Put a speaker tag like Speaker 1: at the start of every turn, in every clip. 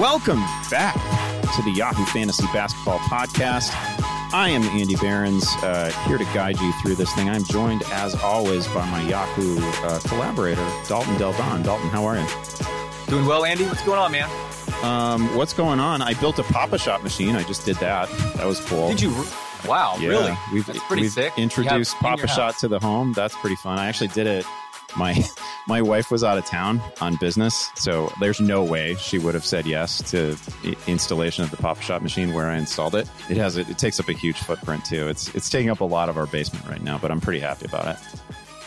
Speaker 1: Welcome back to the Yahoo Fantasy Basketball Podcast. I am Andy Behrens, uh, here to guide you through this thing. I'm joined, as always, by my Yahoo uh, collaborator, Dalton Del Don. Dalton, how are you?
Speaker 2: Doing well, Andy. What's going on, man?
Speaker 1: Um, what's going on? I built a Pop-A-Shot machine. I just did that. That was cool.
Speaker 2: Did you? Wow,
Speaker 1: Yeah,
Speaker 2: really?
Speaker 1: We've,
Speaker 2: That's pretty
Speaker 1: we've
Speaker 2: sick.
Speaker 1: Introduced
Speaker 2: Papa in
Speaker 1: to the home. That's pretty fun. I actually did it. My my wife was out of town on business, so there's no way she would have said yes to installation of the Pop-A-Shot machine where I installed it. It has it takes up a huge footprint too. It's it's taking up a lot of our basement right now, but I'm pretty happy about it.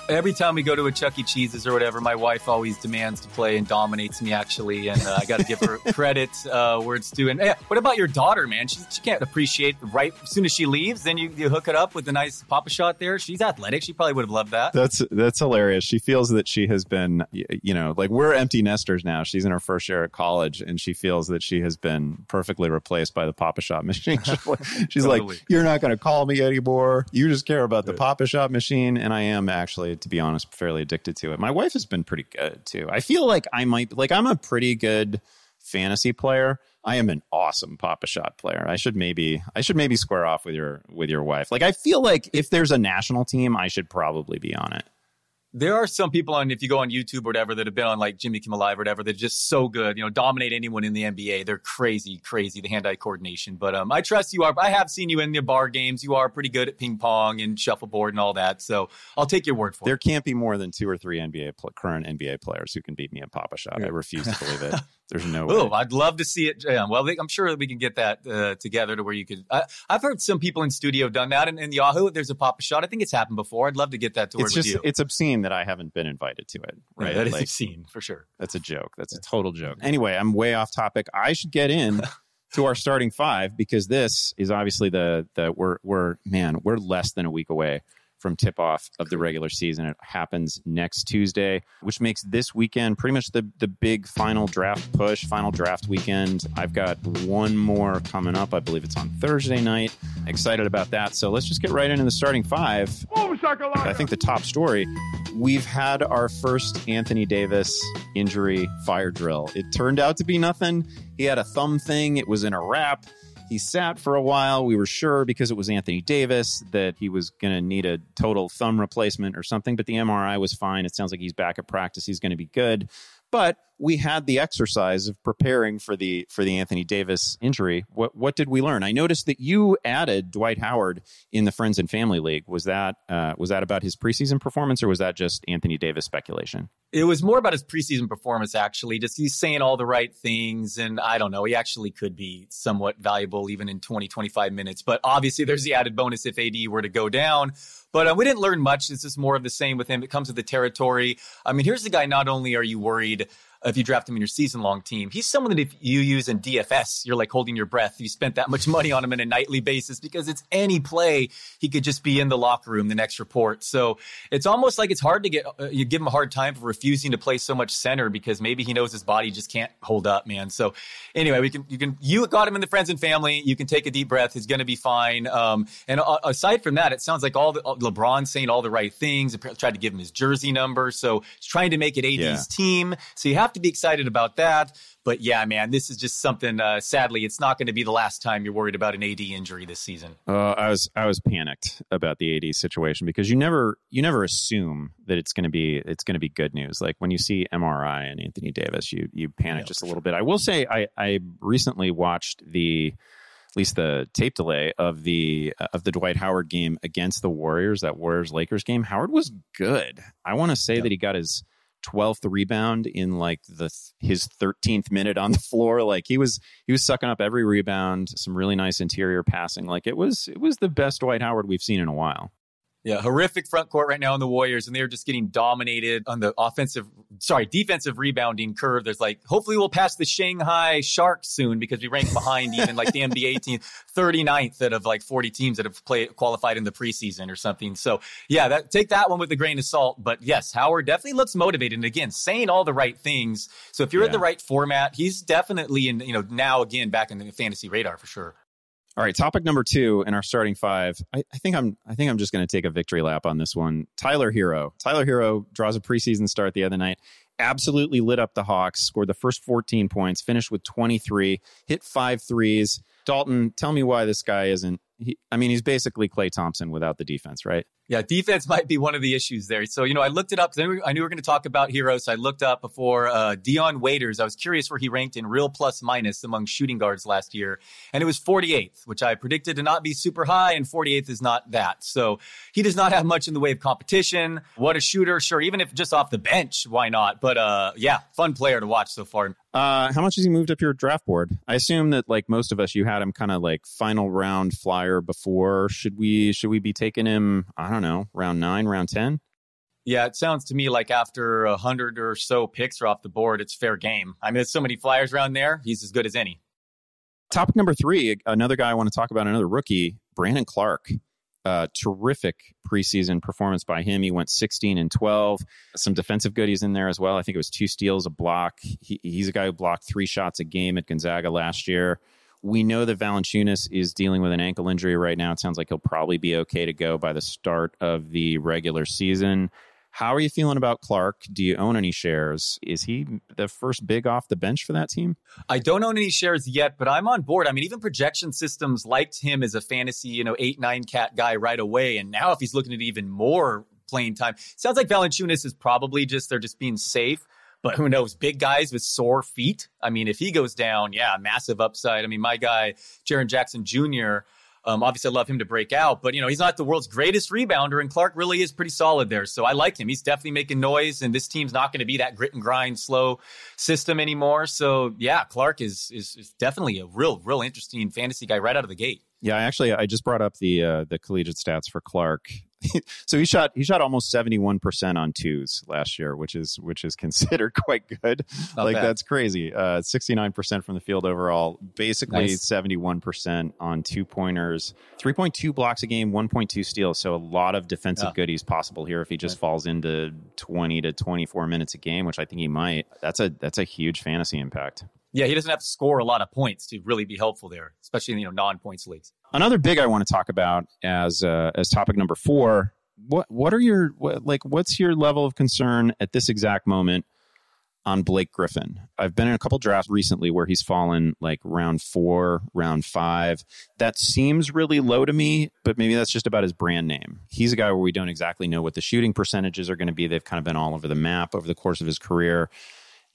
Speaker 2: Every time we go to a Chuck E. Cheese's or whatever, my wife always demands to play and dominates me, actually. And uh, I got to give her credit uh, where it's due. And yeah, what about your daughter, man? She, she can't appreciate the right as soon as she leaves. Then you, you hook it up with a nice Pop-A-Shot there. She's athletic. She probably would have loved that.
Speaker 1: That's that's hilarious. She feels that she has been, you know, like we're empty nesters now. She's in her first year at college, and she feels that she has been perfectly replaced by the Pop-A-Shot machine. She's
Speaker 2: Totally.
Speaker 1: like, "You're not going to call me anymore. You just care about the Pop-A-Shot machine." And I am actually, to be honest, fairly addicted to it. My wife has been pretty good too. I feel like I might, like, I'm a pretty good fantasy player. I am an awesome Pop-A-Shot player. I should maybe, I should maybe square off with your with your wife. Like, I feel like if there's a national team, I should probably be on it.
Speaker 2: There are some people on, if you go on YouTube or whatever, that have been on like Jimmy Kimmel Live or whatever, they're just so good, you know, dominate anyone in the NBA. They're crazy, crazy, the hand eye coordination. But um, I trust you are. I have seen you in the bar games. You are pretty good at ping pong and shuffleboard and all that. So I'll take your word for
Speaker 1: There
Speaker 2: it.
Speaker 1: There can't be more than two or three NBA pl- current NBA players who can beat me at Pop-A-Shot. I refuse to believe it. There's no way.
Speaker 2: Oh, I'd love to see it. Yeah, well, I'm sure that we can get that uh, together to where you could. I, I've heard some people in studio have done that, and in Yahoo, there's a pop shot. I think it's happened before. I'd love to get that to
Speaker 1: it's just
Speaker 2: you.
Speaker 1: it's obscene that I haven't been invited to it.
Speaker 2: Yeah,
Speaker 1: Right?
Speaker 2: that is
Speaker 1: Like,
Speaker 2: obscene for sure.
Speaker 1: that's a joke. That's a total joke. Anyway, I'm way off topic. I should get in to our starting five because this is obviously the the we're we're man we're less than a week away from tip off of the regular season. It happens next Tuesday, which makes this weekend pretty much the the big final draft push, final draft weekend. I've got one more coming up. I believe it's on Thursday night. Excited about that. So let's just get right into the starting five. I think the top story we've had our first Anthony Davis injury fire drill. It turned out to be nothing. He had a thumb thing, it was in a wrap. He sat for a while. We were sure because it was Anthony Davis that he was going to need a total thumb replacement or something, but the MRI was fine. It sounds like he's back at practice. He's going to be good. But we had the exercise of preparing for the for the Anthony Davis injury. What what did we learn? I noticed that you added Dwight Howard in the Friends and Family League. Was that uh, was that about his preseason performance, or was that just Anthony Davis speculation?
Speaker 2: It was more about his preseason performance, actually. Just he's saying all the right things. And I don't know, he actually could be somewhat valuable even in 20, 25 minutes. But obviously, there's the added bonus if AD were to go down. But uh, we didn't learn much. This is more of the same with him. It comes with the territory. I mean, here's the guy, not only are you worried if you draft him in your season long team, he's someone that if you use in DFS, you're like holding your breath. You spent that much money on him on a nightly basis because it's any play. He could just be in the locker room the next report. So it's almost like it's hard to get, uh, you give him a hard time for refusing to play so much center because maybe he knows his body just can't hold up, man. So anyway, we can, you can, you got him in the friends and family. You can take a deep breath. He's going to be fine. Um, and uh, aside from that, it sounds like all the, uh, LeBron saying all the right things, tried to give him his jersey number. So he's trying to make it AD's
Speaker 1: Yeah.
Speaker 2: team. So you have to be excited about that. But yeah, man, this is just something. Uh, sadly, it's not going to be the last time you're worried about an AD injury this season.
Speaker 1: Uh, I was I was panicked about the AD situation because you never you never assume that it's going to be it's going to be good news. Like when you see MRI and Anthony Davis, you you panic just a little bit. I will say I I recently watched the at least the tape delay of the uh, of the Dwight Howard game against the Warriors. That Warriors Lakers game. Howard was good. I want to say
Speaker 2: Yeah.
Speaker 1: that he got his. 12th rebound in like the his 13th minute on the floor. Like he was he was sucking up every rebound some really nice interior passing. Like it was it was the best Dwight Howard we've seen in a while
Speaker 2: Yeah, horrific front court right now in the Warriors, and they're just getting dominated on the offensive, sorry, defensive rebounding curve. There's like, hopefully we'll pass the Shanghai Sharks soon because we rank behind even like the NBA team, 39th out of like 40 teams that have played qualified in the preseason or something. So yeah, that take that one with a grain of salt. But yes, Howard definitely looks motivated, and again, saying all the right things. So if you're in the right format, he's definitely in, you know, now again back in the fantasy radar for sure.
Speaker 1: All right, topic number two in our starting five. I, I think I'm I think I'm just going to take a victory lap on this one. Tyler Herro. Tyler Herro draws a preseason start the other night, absolutely lit up the Hawks, scored the first 14 points, finished with 23, hit five threes. Dalton, tell me why this guy isn't. He, I mean, he's basically Klay Thompson without the defense, right?
Speaker 2: Yeah, defense might be one of the issues there. So, you know, I looked it up because I knew we were going to talk about Herro's. So I looked up before uh, Dion Waiters. I was curious where he ranked in real plus minus among shooting guards last year. And it was 48th, which I predicted to not be super high. And 48th is not that. So he does not have much in the way of competition. What a shooter. Sure. Even if just off the bench, why not? But uh, yeah, fun player to watch so far.
Speaker 1: Uh, how much has he moved up your draft board? I assume that like most of us, you had him kind of like final round flyer before. Should we should we be taking him? I don't know, round nine, round ten.
Speaker 2: Yeah, it sounds to me like after a hundred or so picks are off the board, it's fair game. I mean, there's so many flyers around there; he's as good as any.
Speaker 1: Topic number three, another guy I want to talk about, another rookie, Brandon Clarke. Uh, terrific preseason performance by him. He went 16 and 12. Some defensive goodies in there as well. I think it was two steals, a block. He, he's a guy who blocked three shots a game at Gonzaga last year. We know that Valanciunas is dealing with an ankle injury right now. It sounds like he'll probably be okay to go by the start of the regular season. How are you feeling about Clarke? Do you own any shares? Is he the first big off the bench for that team?
Speaker 2: I don't own any shares yet, but I'm on board. I mean, even projection systems liked him as a fantasy, you know, eight, nine cat guy right away. And now if he's looking at even more playing time, sounds like Valanciunas is probably just, they're just being safe. But who knows? Big guys with sore feet. I mean, if he goes down, yeah, massive upside. I mean, my guy, Jaren Jackson Jr., um, obviously, I love him to break out, but you know he's not the world's greatest rebounder, and Clarke really is pretty solid there. So I like him. He's definitely making noise, and this team's not going to be that grit and grind, slow system anymore. So yeah, Clarke is, is is definitely a real, real interesting fantasy guy right out of the gate.
Speaker 1: Yeah, actually, I just brought up the uh, the collegiate stats for Clarke. so he shot he shot almost 71% on twos last year which is which is considered quite good. Not like bad. that's crazy. Uh 69% from the field overall basically nice. 71% on two pointers. 3.2 blocks a game 1.2 steals. So a lot of defensive yeah. goodies possible here if he just falls into 20 to 24 minutes a game which i think he might. That's a that's a huge fantasy impact
Speaker 2: yeah, he doesn't have to score a lot of points to really be helpful there, especially in you know non-points leagues.
Speaker 1: Another big I want to talk about as uh, as topic number four. What what are your what, like? What's your level of concern at this exact moment on Blake Griffin? I've been in a couple drafts recently where he's fallen like round four, round five. That seems really low to me, but maybe that's just about his brand name. He's a guy where we don't exactly know what the shooting percentages are going to be. They've kind of been all over the map over the course of his career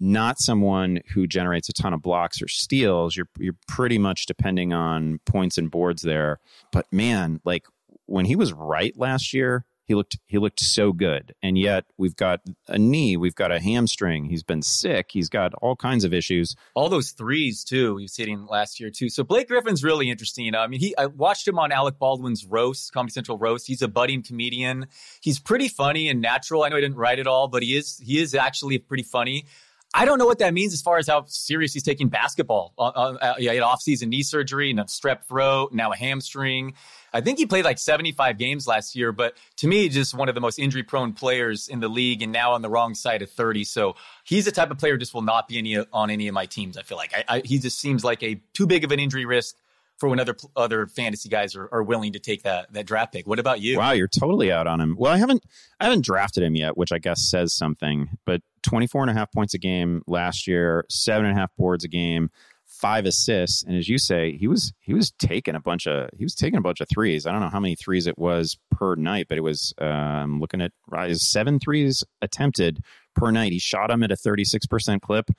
Speaker 1: not someone who generates a ton of blocks or steals. You're you're pretty much depending on points and boards there. But man, like when he was right last year, he looked he looked so good. And yet we've got a knee, we've got a hamstring. He's been sick. He's got all kinds of issues.
Speaker 2: All those threes too. He was hitting last year too. So Blake Griffin's really interesting. I mean, he I watched him on Alec Baldwin's roast, Comedy Central roast. He's a budding comedian. He's pretty funny and natural. I know he didn't write it all, but he is he is actually pretty funny. I don't know what that means as far as how serious he's taking basketball. Uh, uh, uh he had off-season knee surgery and a strep throat, now a hamstring. I think he played like 75 games last year, but to me, just one of the most injury-prone players in the league, and now on the wrong side of 30. So he's the type of player just will not be any on any of my teams. I feel like I, I, he just seems like a too big of an injury risk for when other other fantasy guys are, are willing to take that that draft pick. What about you?
Speaker 1: Wow, you're totally out on him. Well, I haven't I haven't drafted him yet, which I guess says something. But 24 and a half points a game last year, seven and a half boards a game, five assists, and as you say, he was he was taking a bunch of he was taking a bunch of threes. I don't know how many threes it was per night, but it was um, looking at rise seven threes attempted per night. He shot him at a 36 percent clip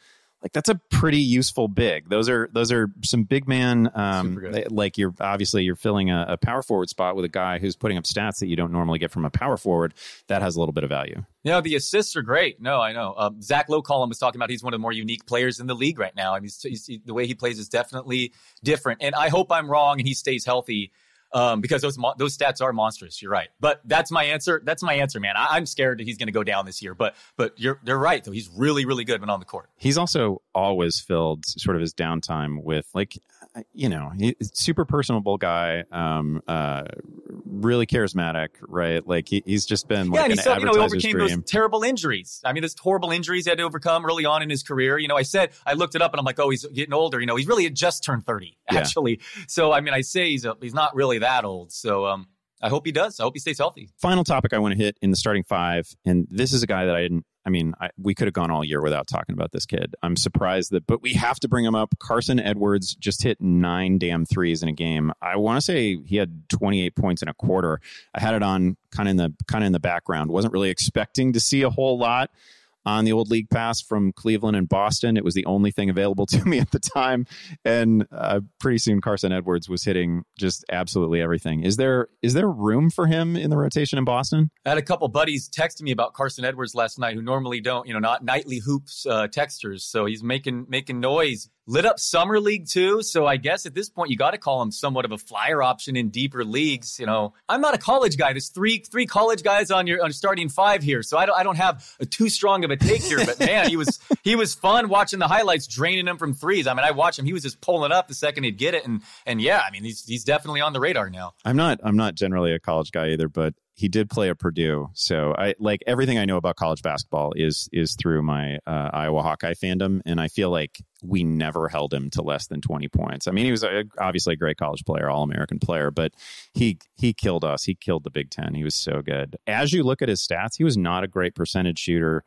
Speaker 1: like that's a pretty useful big. Those are those are some big man. Um, like you're obviously you're filling a, a, power forward spot with a guy who's putting up stats that you don't normally get from a power forward. That has a little bit of value.
Speaker 2: Yeah, the assists are great. No, I know. Um, Zach Lowe column was talking about he's one of the more unique players in the league right now. I mean, he's, he's, the way he plays is definitely different. And I hope I'm wrong and he stays healthy um, because those mo- those stats are monstrous. You're right, but that's my answer. That's my answer, man. I- am scared that he's going to go down this year, but but you're you're right though. He's really really good when on the court.
Speaker 1: He's also always filled sort of his downtime with like you know, he, super personable guy, um, uh, really charismatic, right? Like he, he's just been like yeah, and he still, you know, he overcame dream. those
Speaker 2: terrible injuries. I mean, those horrible injuries he had to overcome early on in his career. You know, I said I looked it up and I'm like, oh, he's getting older. You know, he's really just turned thirty actually. Yeah. So I mean, I say he's a, he's not really that old. So um, I hope he does. I hope he stays healthy.
Speaker 1: Final topic I want to hit in the starting five, and this is a guy that I didn't I mean, I, we could have gone all year without talking about this kid. I'm surprised that, but we have to bring him up. Carsen Edwards just hit nine damn threes in a game. I want to say he had 28 points in a quarter. I had it on kind of in the kind of in the background. wasn't really expecting to see a whole lot on the old league pass from Cleveland and Boston. It was the only thing available to me at the time, and uh, pretty soon Carsen Edwards was hitting just absolutely everything. Is there is there room for him in the rotation in Boston?
Speaker 2: I had a couple buddies text me about Carsen Edwards last night who normally don't, you know, not nightly hoops uh, texters. So he's making making noise lit up summer league too. So I guess at this point you got to call him somewhat of a flyer option in deeper leagues. You know, I'm not a college guy. There's three three college guys on your on starting five here, so I don't I don't have a too strong of a take here. But man, he was he was fun watching the highlights, draining them from threes. I mean, I watched him; he was just pulling up the second he'd get it, and and yeah, I mean, he's he's definitely on the radar now.
Speaker 1: I'm not I'm not generally a college guy either, but he did play at Purdue, so I like everything I know about college basketball is is through my uh, Iowa Hawkeye fandom, and I feel like we never held him to less than twenty points. I mean, he was a, obviously a great college player, all American player, but he he killed us. He killed the Big Ten. He was so good. As you look at his stats, he was not a great percentage shooter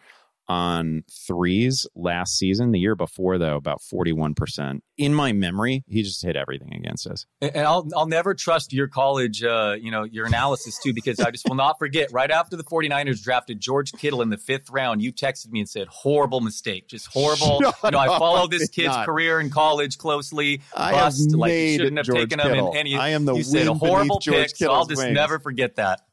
Speaker 1: on threes last season. The year before, though, about 41%. In my memory, he just hit everything against us.
Speaker 2: And I'll, I'll never trust your college, uh, you know, your analysis too, because I just will not forget right after the 49ers drafted George Kittle in the fifth round, you texted me and said, horrible mistake, just horrible. Shut you know, I follow this kid's not. career in college closely.
Speaker 1: I Bust, like, you
Speaker 2: shouldn't have
Speaker 1: George
Speaker 2: taken
Speaker 1: Kittle.
Speaker 2: him. And, and you,
Speaker 1: I am the
Speaker 2: you said a horrible pick,
Speaker 1: so
Speaker 2: I'll just
Speaker 1: wings.
Speaker 2: never forget that.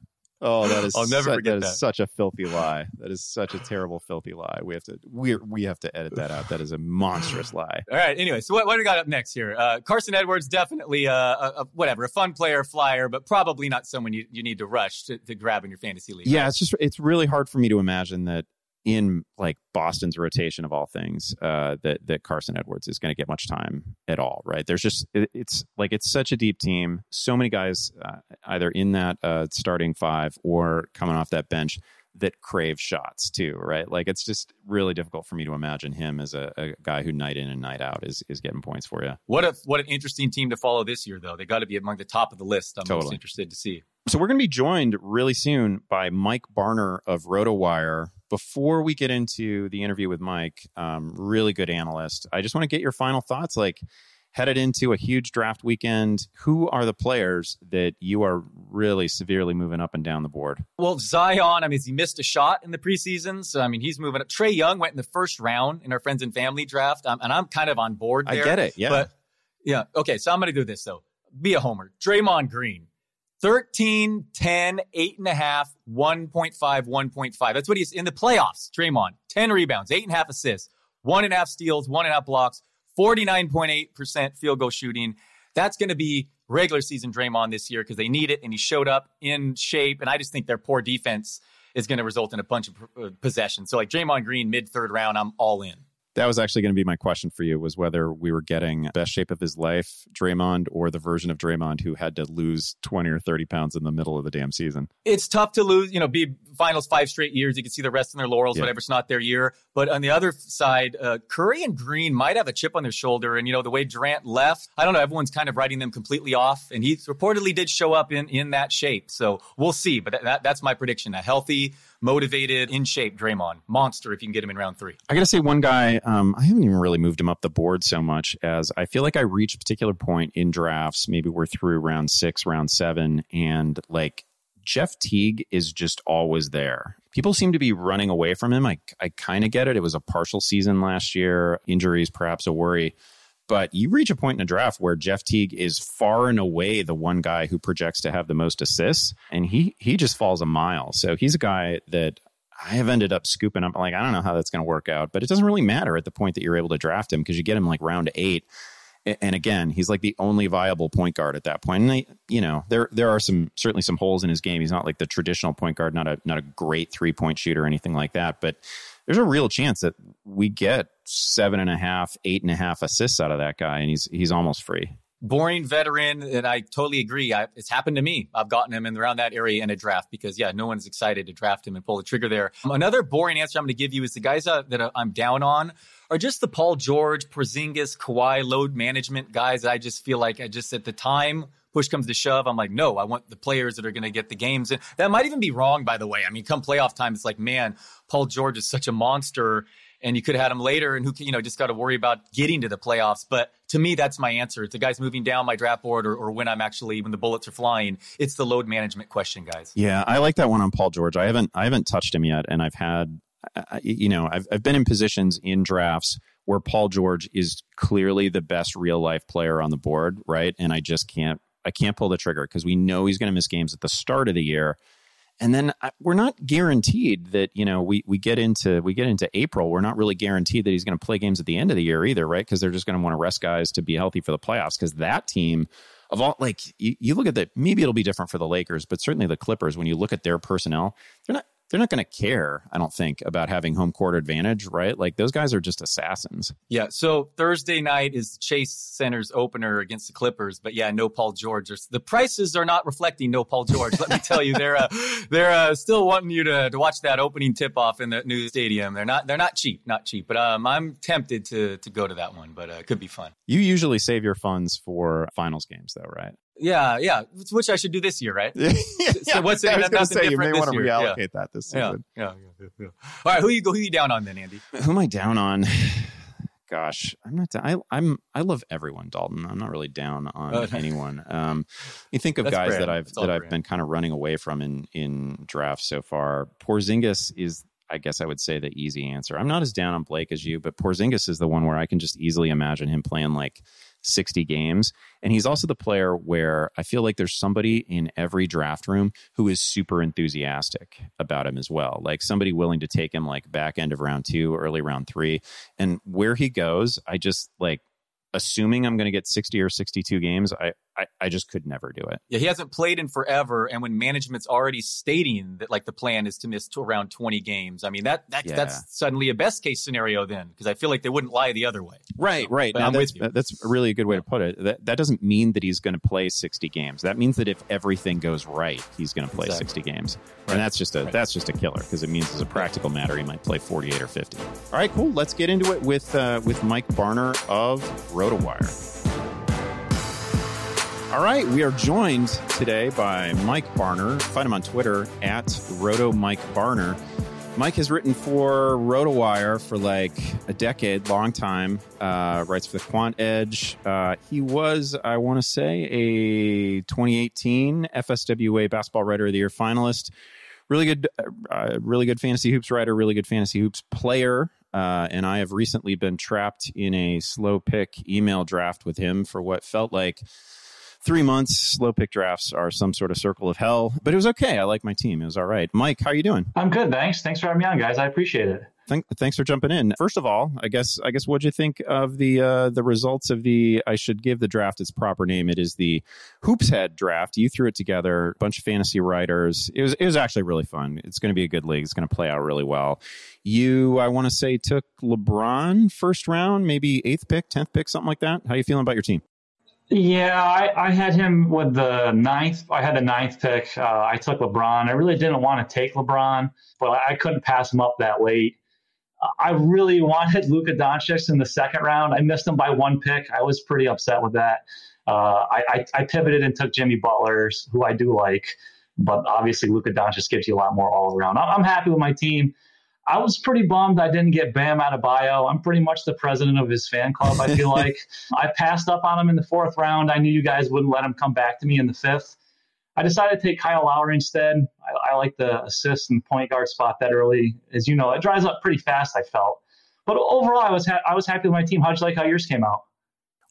Speaker 1: Oh, that is
Speaker 2: I'll never
Speaker 1: such,
Speaker 2: forget
Speaker 1: that
Speaker 2: that.
Speaker 1: is such a filthy lie. That is such a terrible, filthy lie. We have to we we have to edit that out. That is a monstrous lie.
Speaker 2: All right. Anyway, so what, what do we got up next here? Uh, Carsen Edwards, definitely uh, a, a, whatever, a fun player, flyer, but probably not someone you, you need to rush to, to grab in your fantasy league.
Speaker 1: Yeah, it's just it's really hard for me to imagine that in like Boston's rotation of all things, uh, that that Carsen Edwards is going to get much time at all. Right? There's just it, it's like it's such a deep team. So many guys uh, either in that uh, starting five or coming off that bench that crave shots too. Right? Like it's just really difficult for me to imagine him as a, a guy who night in and night out is is getting points for you.
Speaker 2: What a what an interesting team to follow this year, though. They got to be among the top of the list. I'm
Speaker 1: Totally.
Speaker 2: most interested to see.
Speaker 1: So we're going to be joined really soon by Mike Barner of RotoWire. Before we get into the interview with Mike, um, really good analyst. I just want to get your final thoughts. Like headed into a huge draft weekend, who are the players that you are really severely moving up and down the board?
Speaker 2: Well, Zion, I mean, he missed a shot in the preseason, so I mean, he's moving up. Trae Young went in the first round in our friends and family draft, um, and I'm kind of on board there.
Speaker 1: I get it. Yeah.
Speaker 2: But yeah, okay. So I'm going to do this though. Be a homer. Draymond Green. 13, 10, 8.5, 1.5, 1.5. That's what he's in the playoffs. Draymond, 10 rebounds, 8.5 assists, 1.5 steals, 1.5 blocks, 49.8% field goal shooting. That's going to be regular season Draymond this year because they need it, and he showed up in shape. And I just think their poor defense is going to result in a bunch of uh, possessions. So, like Draymond Green, mid third round, I'm all in.
Speaker 1: That was actually going to be my question for you was whether we were getting best shape of his life Draymond or the version of Draymond who had to lose 20 or 30 pounds in the middle of the damn season.
Speaker 2: It's tough to lose, you know, be finals five straight years. You can see the rest in their laurels,
Speaker 1: Yeah.
Speaker 2: whatever. It's not their year. But on the other side, uh, Curry and Green might have a chip on their shoulder. And, you know, the way Durant left, I don't know, everyone's kind of writing them completely off. And he reportedly did show up in, in that shape. So we'll see. But that, that's my prediction. A healthy, motivated, in shape Draymond. Monster if you can get him in round three.
Speaker 1: I got to say, one guy, um, I haven't even really moved him up the board so much as I feel like I reach a particular point in drafts. Maybe we're through round six, round seven, and like Jeff Teague is just always there. People seem to be running away from him. I, I kind of get it. It was a partial season last year, injuries perhaps a worry. But you reach a point in a draft where Jeff Teague is far and away the one guy who projects to have the most assists, and he he just falls a mile. So he's a guy that I have ended up scooping up. Like I don't know how that's going to work out, but it doesn't really matter at the point that you're able to draft him because you get him like round eight. And again, he's like the only viable point guard at that point. And I, you know, there there are some certainly some holes in his game. He's not like the traditional point guard, not a not a great three point shooter or anything like that. But there's a real chance that we get seven and a half, eight and a half assists out of that guy, and he's he's almost free.
Speaker 2: boring veteran, and I totally agree. I, it's happened to me. I've gotten him in around that area in a draft because, yeah, no one's excited to draft him and pull the trigger there. Um, another boring answer I'm going to give you is the guys uh, that I'm down on are just the Paul George, Porzingis, Kawhi load management guys. that I just feel like I just at the time push comes to shove, I'm like, no, I want the players that are going to get the games. And that might even be wrong, by the way. I mean, come playoff time, it's like, man, Paul George is such a monster and you could have had him later and who you know, just got to worry about getting to the playoffs. But to me, that's my answer. It's the guys moving down my draft board or, or when I'm actually, when the bullets are flying. It's the load management question, guys.
Speaker 1: Yeah. I like that one on Paul George. I haven't, I haven't touched him yet. And I've had, you know, I've, I've been in positions in drafts where Paul George is clearly the best real life player on the board. Right. And I just can't, I can't pull the trigger because we know he's going to miss games at the start of the year and then uh, we're not guaranteed that you know we we get into we get into April. We're not really guaranteed that he's going to play games at the end of the year either, right? Because they're just going to want to rest guys to be healthy for the playoffs. Because that team of all like you, you look at that, maybe it'll be different for the Lakers, but certainly the Clippers. When you look at their personnel, they're not they're not going to care, I don't think, about having home court advantage, right? Like those guys are just assassins.
Speaker 2: Yeah. So Thursday night is Chase Center's opener against the Clippers, but yeah, no Paul George. The prices are not reflecting no Paul George. Let me tell you, they're uh, they're uh, still wanting you to, to watch that opening tip off in the new stadium. They're not they're not cheap, not cheap. But um, I'm tempted to to go to that one, but uh, it could be fun.
Speaker 1: You usually save your funds for finals games, though, right?
Speaker 2: Yeah, yeah. Which I should do this year, right?
Speaker 1: yeah, so what's
Speaker 2: I
Speaker 1: was
Speaker 2: going to
Speaker 1: say you may want to reallocate
Speaker 2: yeah.
Speaker 1: that this
Speaker 2: season. Yeah, yeah, yeah, All right, who you go? Who you down on then, Andy?
Speaker 1: Who am I down on? Gosh, I'm not. I, I'm. I love everyone, Dalton. I'm not really down on uh, anyone. Um, you think of guys brand. that I've that I've been kind of running away from in in drafts so far. Porzingis is I guess I would say the easy answer. I'm not as down on Blake as you, but Porzingis is the one where I can just easily imagine him playing like 60 games. And he's also the player where I feel like there's somebody in every draft room who is super enthusiastic about him as well. Like somebody willing to take him like back end of round two, early round three. And where he goes, I just like assuming I'm going to get 60 or 62 games, I, I, I, just could never do it.
Speaker 2: Yeah, he hasn't played in forever. And when management's already stating that like the plan is to miss to around 20 games, I mean, that, that yeah. that's suddenly a best case scenario then, because I feel like they wouldn't lie the other way.
Speaker 1: Right, so, right. Now, I'm that's, with you. That's really a good way to put it. That, that doesn't mean that he's going to play 60 games. That means that if everything goes right, he's going to play exactly. 60 games. Right. And that's just a, right. that's just a killer because it means as a practical matter, he might play 48 or 50. All right, cool. Let's get into it with, uh, with Mike Barner of RotoWire. All right, we are joined today by Mike Barner. Find him on Twitter at Roto Mike Barner. Mike has written for RotoWire for like a decade, long time. Uh, writes for the Quant Edge. Uh, he was, I want to say, a 2018 FSWA Basketball Writer of the Year finalist. Really good, uh, really good fantasy hoops writer. Really good fantasy hoops player. Uh, and I have recently been trapped in a slow pick email draft with him for what felt like three months. Slow pick drafts are some sort of circle of hell, but it was okay. I like my team. It was all right. Mike, how are you doing?
Speaker 3: I'm good, thanks. Thanks for having me on, guys. I appreciate it.
Speaker 1: Thank, thanks for jumping in. First of all, I guess I guess what'd you think of the uh, the results of the? I should give the draft its proper name. It is the Hoops Head draft. You threw it together, a bunch of fantasy writers. It was it was actually really fun. It's going to be a good league. It's going to play out really well. You, I want to say, took LeBron first round, maybe eighth pick, tenth pick, something like that. How you feeling about your team?
Speaker 3: Yeah, I, I, had him with the ninth. I had the ninth pick. Uh, I took LeBron. I really didn't want to take LeBron, but I couldn't pass him up that late. I really wanted Luka Doncic in the second round. I missed him by one pick. I was pretty upset with that. Uh, I, I, I, pivoted and took Jimmy Butler, who I do like, but obviously Luka Doncic gives you a lot more all around. I'm happy with my team. I was pretty bummed I didn't get Bam Adebayo. I'm pretty much the president of his fan club, I feel like. I passed up on him in the fourth round. I knew you guys wouldn't let him come back to me in the fifth. I decided to take Kyle Lowry instead. I, I like the assist and point guard spot that early. As you know, it dries up pretty fast, I felt. But overall, I was ha- I was happy with my team. How'd you like how yours came out?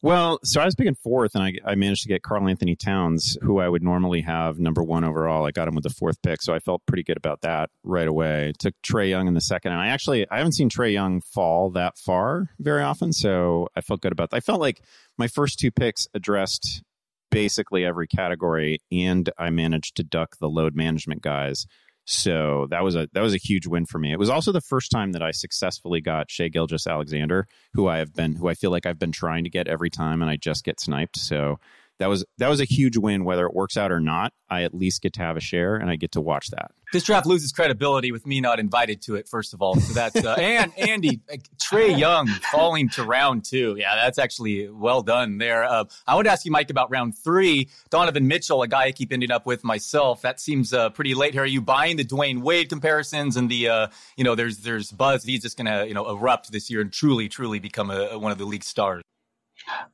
Speaker 1: Well, so I was picking fourth, and I, I managed to get Karl-Anthony Towns, who I would normally have number one overall. I got him with the fourth pick, so I felt pretty good about that right away. Took Trae Young in the second, and I actually I haven't seen Trae Young fall that far very often, so I felt good about that. I felt like my first two picks addressed basically every category, and I managed to duck the load management guys. So that was a that was a huge win for me. It was also the first time that I successfully got Shai Gilgeous-Alexander, who I have been who I feel like I've been trying to get every time, and I just get sniped. So that was that was a huge win. Whether it works out or not, I at least get to have a share and I get to watch that.
Speaker 2: This draft loses credibility with me not invited to it. First of all, so that's uh, and Andy Trae Young falling to round two. Yeah, that's actually well done there. Uh, I want to ask you, Mike, about round three. Donovan Mitchell, a guy I keep ending up with myself. That seems uh, pretty late here. Are you buying the Dwyane Wade comparisons and the uh, you know there's there's buzz he's just to you know erupt this year and truly truly become a, one of the league stars?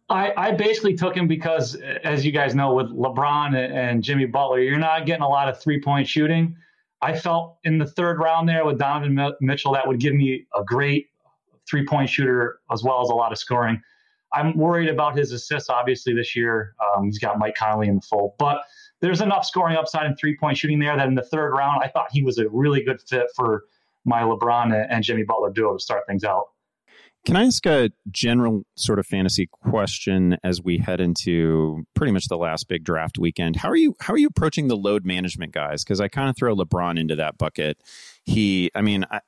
Speaker 3: I, I, basically took him because, as you guys know, with LeBron and Jimmy Butler, you're not getting a lot of three point shooting. I felt in the third round there with Donovan Mitchell that would give me a great three point shooter as well as a lot of scoring. I'm worried about his assists, obviously, this year. Um, he's got Mike Conley in the fold, but there's enough scoring upside and three point shooting there that in the third round, I thought he was a really good fit for my LeBron and Jimmy Butler duo to start things out.
Speaker 1: Can I ask a general sort of fantasy question as we head into pretty much the last big draft weekend? How are you how are you approaching the load management guys? Because I kind of throw LeBron into that bucket. He, I mean, I,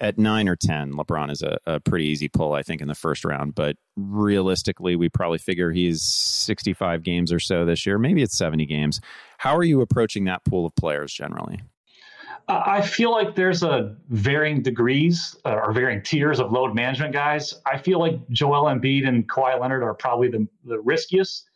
Speaker 1: at nine or ten, LeBron is a, a, pretty easy pull, I think, in the first round. But realistically, we probably figure he's sixty-five games or so this year. Maybe it's seventy games. How are you approaching that pool of players generally?
Speaker 3: I feel like there's a varying degrees uh, or varying tiers of load management guys. I feel like Joel Embiid and Kawhi Leonard are probably the, the riskiest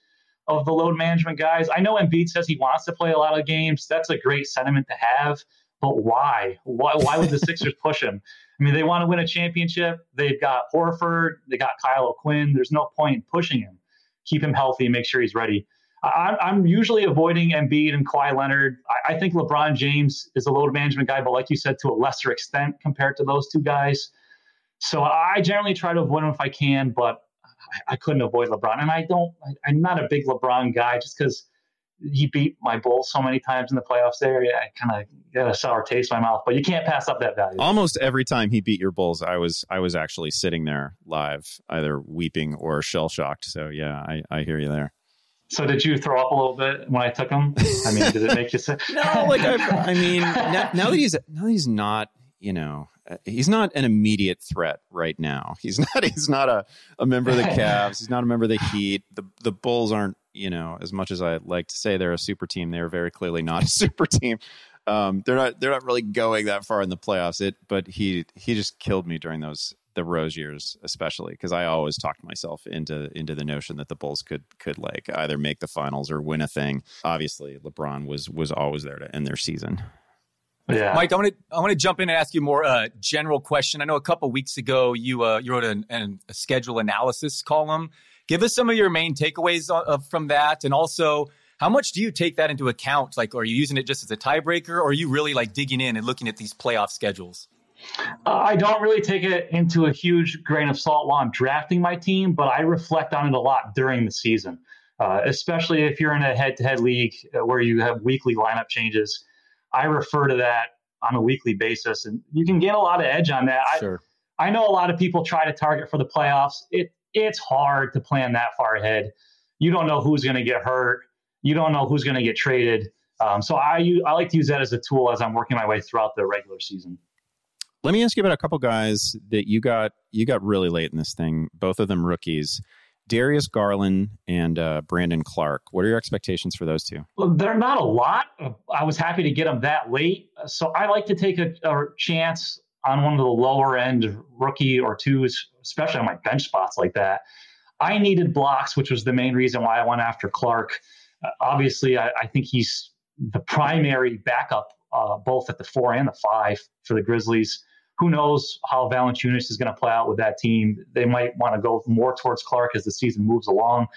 Speaker 3: of the load management guys. I know Embiid says he wants to play a lot of games. That's a great sentiment to have, but why? Why, why would the Sixers push him? I mean, they want to win a championship. They've got Horford, they got Kyle O'Quinn. There's no point in pushing him. Keep him healthy and make sure he's ready. I'm, I'm usually avoiding Embiid and Kawhi Leonard. I, I, think LeBron James is a load management guy, but like you said, to a lesser extent compared to those two guys. So I generally try to avoid him if I can, but I, I couldn't avoid LeBron. And I don't, I, am not a big LeBron guy just because he beat my Bulls so many times in the playoffs there. I kind of got a sour taste in my mouth, but you can't pass up that value.
Speaker 1: Almost every time he beat your Bulls, I was I was actually sitting there live, either weeping or shell shocked. So yeah, I, I hear you there.
Speaker 3: So did you throw up a little bit when I took him? I mean, did it make you sick?
Speaker 1: no, like I, I mean, now, now, that he's now that he's not, you know, uh, he's not an immediate threat right now. He's not. He's not a, a member of the Cavs. He's not a member of the Heat. The the Bulls aren't, you know, as much as I like to say they're a super team. They're very clearly not a super team. Um, they're not. They're not really going that far in the playoffs. It, but he he just killed me during those the Rose years, especially because I always talked myself into into the notion that the Bulls could could like either make the finals or win a thing. Obviously, LeBron was was always there to end their season.
Speaker 2: Yeah. Mike, I want to I want to jump in and ask you a more uh, general question. I know a couple weeks ago you uh, you wrote an, an, a schedule analysis column. Give us some of your main takeaways uh, from that, and also how much do you take that into account? Like, are you using it just as a tiebreaker, or are you really like digging in and looking at these playoff schedules?
Speaker 3: Uh, I don't really take it into a huge grain of salt while I'm drafting my team, but I reflect on it a lot during the season, uh, especially if you're in a head to head league uh, where you have weekly lineup changes. I refer to that on a weekly basis, and you can get a lot of edge on that. Sure. I, I know a lot of people try to target for the playoffs. It It's hard to plan that far ahead. You don't know who's going to get hurt, you don't know who's going to get traded. Um, so I, I like to use that as a tool as I'm working my way throughout the regular season.
Speaker 1: Let me ask you about a couple guys that you got you got really late in this thing. Both of them rookies. Darius Garland and uh, Brandon Clarke. What are your expectations for those two?
Speaker 3: Well, they're not a lot. I was happy to get them that late. So I like to take a, a chance on one of the lower end rookie or twos, especially on my bench spots like that. I needed blocks, which was the main reason why I went after Clarke. Uh, obviously, I, I, think he's the primary backup, uh, both at the four and the five for the Grizzlies who knows how Valanciunas is going to play out with that team. They might want to go more towards Clarke as the season moves along.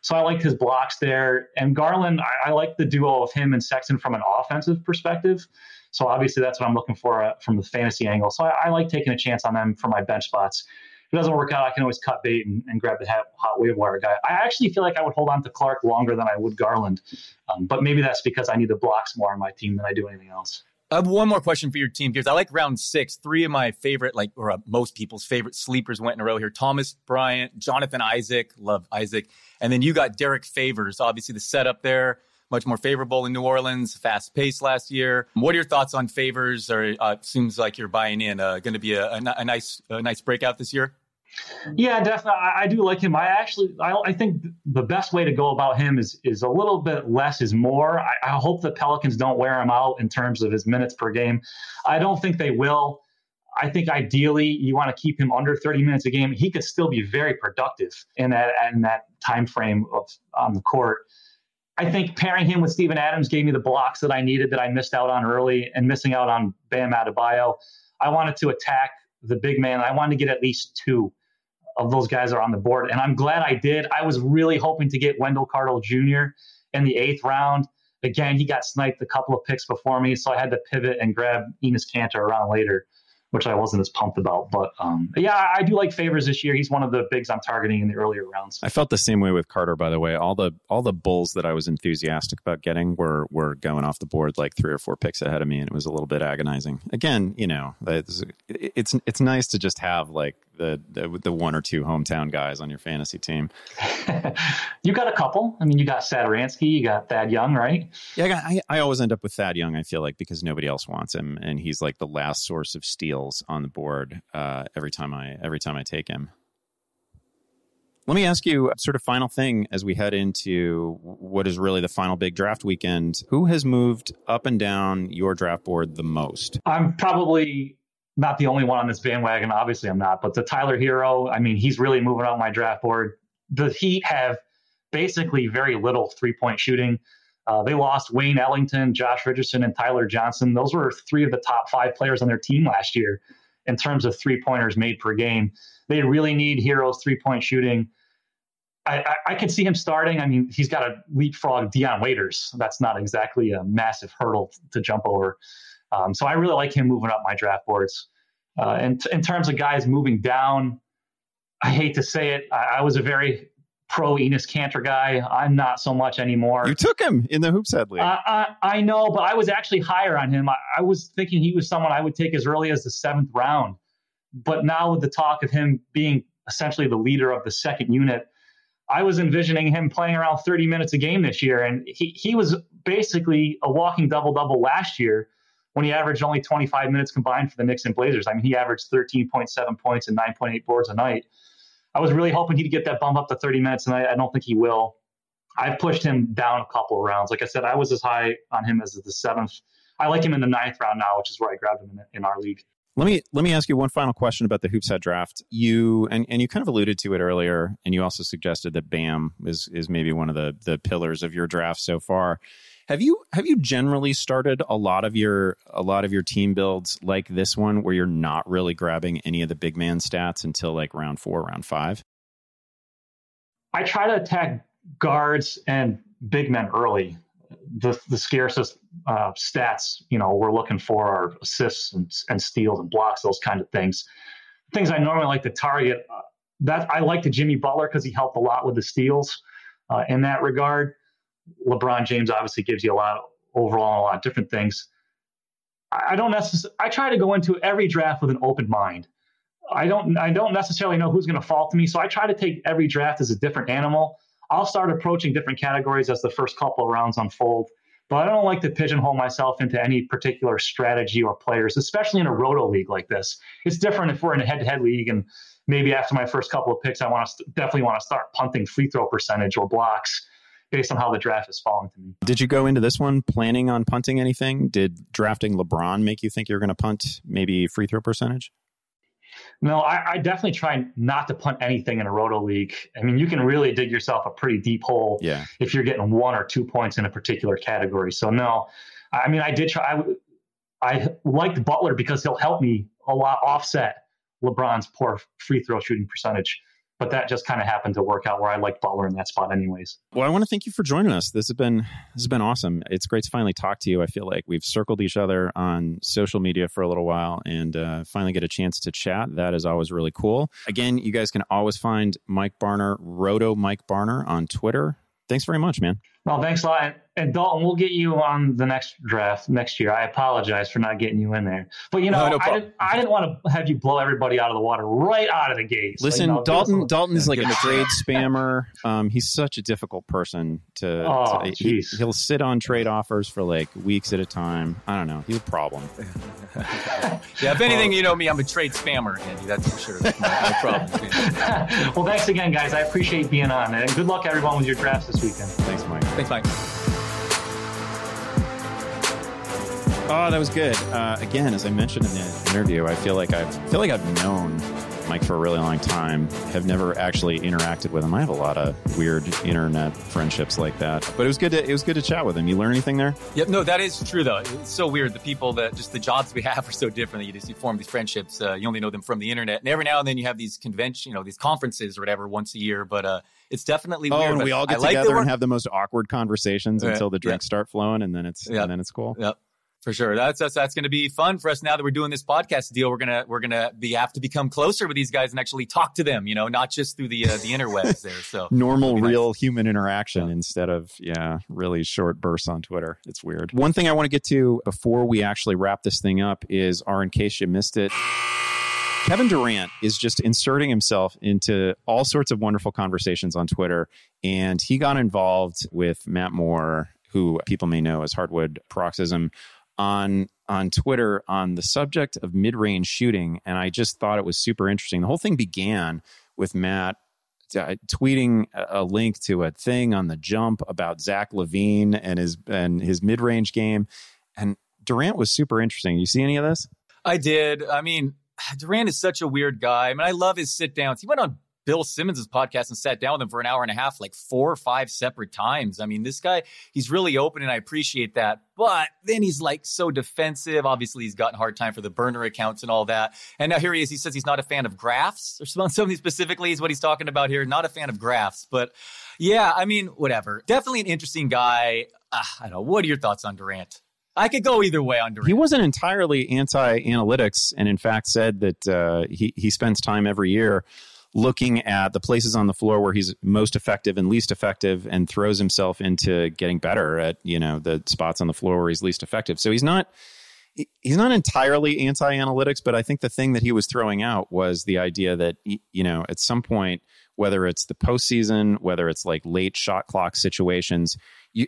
Speaker 3: So I liked his blocks there. And Garland, I, I like the duo of him and Sexton from an offensive perspective. So obviously that's what I'm looking for uh, from the fantasy angle. So I, I, like taking a chance on them for my bench spots. If it doesn't work out, I can always cut bait and, and grab the hot, hot waiver wire guy. I actually feel like I would hold on to Clarke longer than I would Garland, um, but maybe that's because I need the blocks more on my team than I do anything else.
Speaker 2: I have one more question for your team, Gears. I like round six. Three of my favorite, like, or uh, most people's favorite sleepers went in a row here. Thomas Bryant, Jonathan Isaac, love Isaac. And then you got Derrick Favors. Obviously, the setup there, much more favorable in New Orleans, fast pace last year. What are your thoughts on Favors? Or uh, seems like you're buying in. Uh, going to be a, a, a, nice, a nice breakout this year?
Speaker 3: Yeah, definitely. I, I, do like him. I actually, I, I, think the best way to go about him is is a little bit less is more. I, I, hope the Pelicans don't wear him out in terms of his minutes per game. I don't think they will. I think ideally you want to keep him under 30 minutes a game. He could still be very productive in that in that time frame of on the court. I think pairing him with Steven Adams gave me the blocks that I needed that I missed out on early and missing out on Bam Adebayo. I wanted to attack the big man. I wanted to get at least two of those guys are on the board. And I'm glad I did. I was really hoping to get Wendell Carter Jr. in the eighth round. Again, he got sniped a couple of picks before me, so I had to pivot and grab Enes Kanter around later which I wasn't as pumped about. But um, yeah, I do like Favors this year. He's one of the bigs I'm targeting in the earlier rounds.
Speaker 1: I felt the same way with Carter, by the way. All the all the bulls that I was enthusiastic about getting were were going off the board like three or four picks ahead of me, and it was a little bit agonizing. Again, you know, it's it's, it's nice to just have like the, the, the one or two hometown guys on your fantasy team.
Speaker 3: you got a couple. I mean, you got Satoransky, you got Thad Young, right?
Speaker 1: Yeah, I, got, I, I always end up with Thad Young. I feel like because nobody else wants him, and he's like the last source of steals on the board uh, every time I every time I take him. Let me ask you, sort of final thing as we head into what is really the final big draft weekend. Who has moved up and down your draft board the most?
Speaker 3: I'm probably not the only one on this bandwagon. Obviously, I'm not, but the Tyler Herro, I mean, he's really moving on my draft board. The Heat have basically very little three point shooting. Uh, they lost Wayne Ellington, Josh Richardson, and Tyler Johnson. Those were three of the top five players on their team last year in terms of three pointers made per game. They really need Herro's three point shooting. I, I, I could see him starting. I mean, he's got a leapfrog Dion Waiters. That's not exactly a massive hurdle to jump over. Um, so I really like him moving up my draft boards. Uh, and t- in terms of guys moving down, I hate to say it, I, I was a very pro Enes Kanter guy. I'm not so much anymore.
Speaker 1: You took him in the hoops head league.
Speaker 3: Uh, I, I, know, but I was actually higher on him. I, I, was thinking he was someone I would take as early as the seventh round. But now with the talk of him being essentially the leader of the second unit, I was envisioning him playing around 30 minutes a game this year. And he, he was basically a walking double double last year when he averaged only 25 minutes combined for the Knicks and Blazers. I mean, he averaged 13.7 points and 9.8 boards a night. I was really hoping he'd get that bump up to 30 minutes, and I, I don't think he will. I've pushed him down a couple of rounds. Like I said, I was as high on him as the seventh. I like him in the ninth round now, which is where I grabbed him in, in our league.
Speaker 1: Let me let me ask you one final question about the hoops head draft. You and, and you kind of alluded to it earlier, and you also suggested that Bam is is maybe one of the the pillars of your draft so far. Have you have you generally started a lot of your a lot of your team builds like this one where you're not really grabbing any of the big man stats until like round four, round five?
Speaker 3: I try to attack guards and big men early. The the scarcest uh, stats, you know, we're looking for are assists and, and steals and blocks, those kind of things. Things I normally like to target. Uh, that I like the Jimmy Butler because he helped a lot with the steals uh, in that regard. LeBron James obviously gives you a lot overall, a lot of different things. I don't necessarily. I try to go into every draft with an open mind. I don't. I don't necessarily know who's going to fall to me, so I try to take every draft as a different animal. I'll start approaching different categories as the first couple of rounds unfold. But I don't like to pigeonhole myself into any particular strategy or players, especially in a roto league like this. It's different if we're in a head-to-head league and maybe after my first couple of picks, I want to definitely want to start punting free throw percentage or blocks based on how the draft is falling to me.
Speaker 1: Did you go into this one planning on punting anything? Did drafting LeBron make you think you're going to punt maybe free throw percentage?
Speaker 3: No, I, I, definitely try not to punt anything in a roto league. I mean, you can really dig yourself a pretty deep hole
Speaker 1: yeah.
Speaker 3: if you're getting one or two points in a particular category. So no, I mean, I did try. I, I liked Butler because he'll help me a lot offset LeBron's poor free throw shooting percentage but that just kind of happened to work out where I like Butler in that spot, anyways.
Speaker 1: Well, I want to thank you for joining us. This has been this has been awesome. It's great to finally talk to you. I feel like we've circled each other on social media for a little while, and uh, finally get a chance to chat. That is always really cool. Again, you guys can always find Mike Barner, Roto Mike Barner, on Twitter. Thanks very much, man.
Speaker 3: Well, thanks a lot. And Dalton, we'll get you on the next draft next year. I apologize for not getting you in there. But you know, no, no I, didn't, I didn't want to have you blow everybody out of the water right out of the gate.
Speaker 1: Listen,
Speaker 3: so, you know,
Speaker 1: Dalton Dalton is like a trade spammer. Um, he's such a difficult person to,
Speaker 3: oh,
Speaker 1: to he, will sit on trade offers for like weeks at a time. I don't know. He's a problem.
Speaker 2: yeah, if anything, you know me, I'm a trade spammer, Andy. That's for sure. That's my, problem.
Speaker 3: well, thanks again, guys. I appreciate being on. And good luck everyone with your drafts this weekend.
Speaker 1: Thanks, Mike.
Speaker 2: Thanks, Mike.
Speaker 1: Oh, that was good. Uh, again, as I mentioned in the interview, I feel like I've I feel like I've known Mike for a really long time. Have never actually interacted with him. I have a lot of weird internet friendships like that. But it was good to it was good to chat with him. You learn anything there?
Speaker 2: Yep. No, that is true though. It's so weird. The people that just the jobs we have are so different that you just you form these friendships. Uh, you only know them from the internet, and every now and then you have these convention, you know, these conferences or whatever once a year. But uh, it's definitely
Speaker 1: oh,
Speaker 2: weird.
Speaker 1: and we all get
Speaker 2: I
Speaker 1: together
Speaker 2: like
Speaker 1: and have the most awkward conversations yeah, until the drinks yeah. start flowing, and then it's yep. and then it's cool.
Speaker 2: Yep for sure. That's that's, that's going to be fun for us now that we're doing this podcast deal. We're gonna we're gonna be have to become closer with these guys and actually talk to them. You know, not just through the uh, the interwebs there. So
Speaker 1: normal, real nice. human interaction yeah. instead of yeah, really short bursts on Twitter. It's weird. One thing I want to get to before we actually wrap this thing up is, our in case you missed it. Kevin Durant is just inserting himself into all sorts of wonderful conversations on Twitter. And he got involved with Matt Moore, who people may know as Hardwood Paroxysm, on on Twitter on the subject of mid range shooting, and I just thought it was super interesting. The whole thing began with Matt uh, tweeting a link to a thing on the jump about Zach LaVine and his and his mid range game, and Durant was super interesting. You see any of this?
Speaker 2: I did. I mean, Durant is such a weird guy. I mean, I love his sit downs. He went on Bill Simmons' podcast and sat down with him for an hour and a half, like four or five separate times. I mean, this guy, he's really open and I appreciate that. But then he's like so defensive. Obviously, he's gotten hard time for the burner accounts and all that. And now here he is. He says he's not a fan of graphs or something specifically is what he's talking about here. Not a fan of graphs. But yeah, I mean, whatever. Definitely an interesting guy. Uh, I don't know. What are your thoughts on Durant? I could go either way on Durant.
Speaker 1: He wasn't entirely anti analytics and, in fact, said that uh, he, he spends time every year looking at the places on the floor where he's most effective and least effective and throws himself into getting better at you know the spots on the floor where he's least effective so he's not he's not entirely anti-analytics but i think the thing that he was throwing out was the idea that you know at some point whether it's the postseason whether it's like late shot clock situations you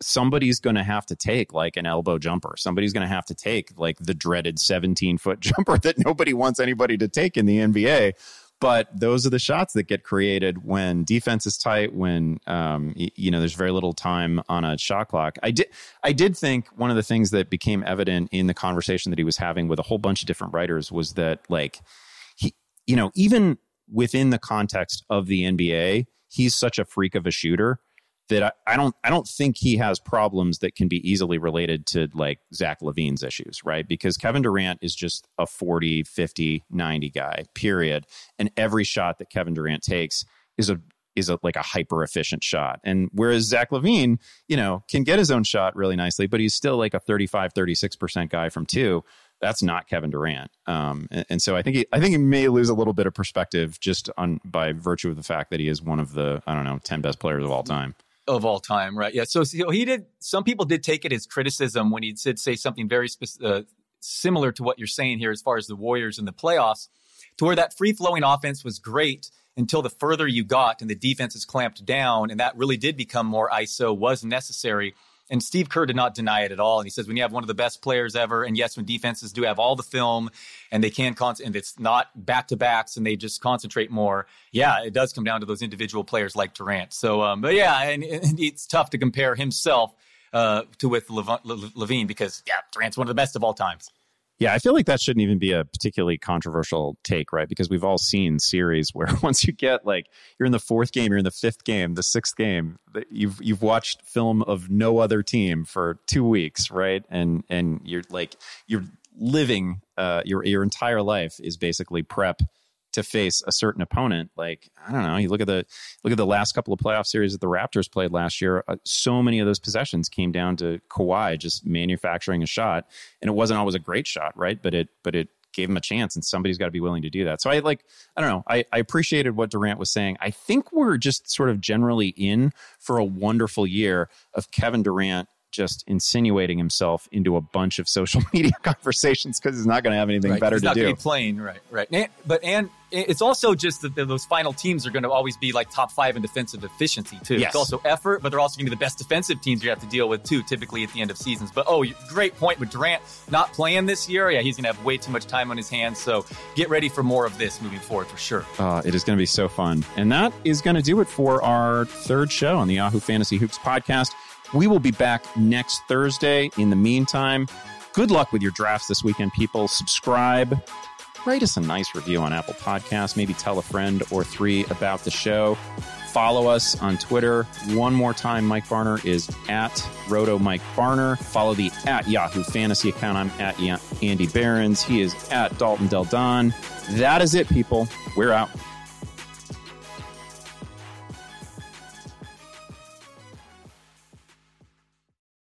Speaker 1: somebody's going to have to take like an elbow jumper. Somebody's going to have to take like the dreaded 17 foot jumper that nobody wants anybody to take in the NBA but those are the shots that get created when defense is tight when um, you know there's very little time on a shot clock. I did i did think one of the things that became evident in the conversation that he was having with a whole bunch of different writers was that like he you know even within the context of the nba he's such a freak of a shooter that I, I, don't I don't think he has problems that can be easily related to like Zach LaVine's issues, right? Because Kevin Durant is just a 40, 50, 90 guy, period. And every shot that Kevin Durant takes is a is a like a hyper efficient shot. And whereas Zach LaVine, you know, can get his own shot really nicely, but he's still like a 35, 36% guy from two. That's not Kevin Durant. Um, and, and, so I think he, I think he may lose a little bit of perspective just on by virtue of the fact that he is one of the, I don't know, 10 best players of all time
Speaker 2: of all time, right? Yeah. So, so, he did. Some people did take it as criticism when he did say something very uh, similar to what you're saying here, as far as the Warriors in the playoffs, to where that free flowing offense was great until the further you got and the defense is clamped down, and that really did become more ISO was necessary. And Steve Kerr did not deny it at all. And he says, when you have one of the best players ever, and yes, when defenses do have all the film and they can, con- and it's not back to backs and they just concentrate more, yeah, it does come down to those individual players like Durant. So, um, but yeah, and, and, it's tough to compare himself uh, to with LaVine because, yeah, Durant's one of the best of all times.
Speaker 1: Yeah, I feel like that shouldn't even be a particularly controversial take, right? Because we've all seen series where once you get like you're in the fourth game, you're in the fifth game, the sixth game, you've you've watched film of no other team for two weeks, right? And and you're like you're living uh, your your entire life is basically prep to face a certain opponent. Like I don't know, you look at the look at the last couple of playoff series that the Raptors played last year. Uh, so many of those possessions came down to Kawhi just manufacturing a shot, and it wasn't always a great shot, right? But it but it gave him a chance and somebody's got to be willing to do that. So I like, I don't know. I, I appreciated what Durant was saying. I think we're just sort of generally in for a wonderful year of Kevin Durant just insinuating himself into a bunch of social media conversations because he's not going to have anything
Speaker 2: right.
Speaker 1: better
Speaker 2: he's
Speaker 1: to
Speaker 2: not
Speaker 1: do.
Speaker 2: Be playing, right, right. And, but and it's also just that those final teams are going to always be like top five in defensive efficiency too.
Speaker 1: Yes.
Speaker 2: It's also effort, but they're also going to be the best defensive teams you have to deal with too. Typically at the end of seasons. But oh, great point with Durant not playing this year. Yeah, he's going to have way too much time on his hands. So get ready for more of this moving forward for sure.
Speaker 1: Uh, it is going to be so fun, and that is going to do it for our third show on the Yahoo Fantasy Hoops podcast. We will be back next Thursday. In the meantime, good luck with your drafts this weekend, people. Subscribe, write us a nice review on Apple Podcasts, maybe tell a friend or three about the show. Follow us on Twitter. One more time, Mike Barner is at Roto Mike Barner. Follow the at Yahoo Fantasy account. I'm at Andy Behrens. He is at Dalton Del Don. That is it, people. We're out.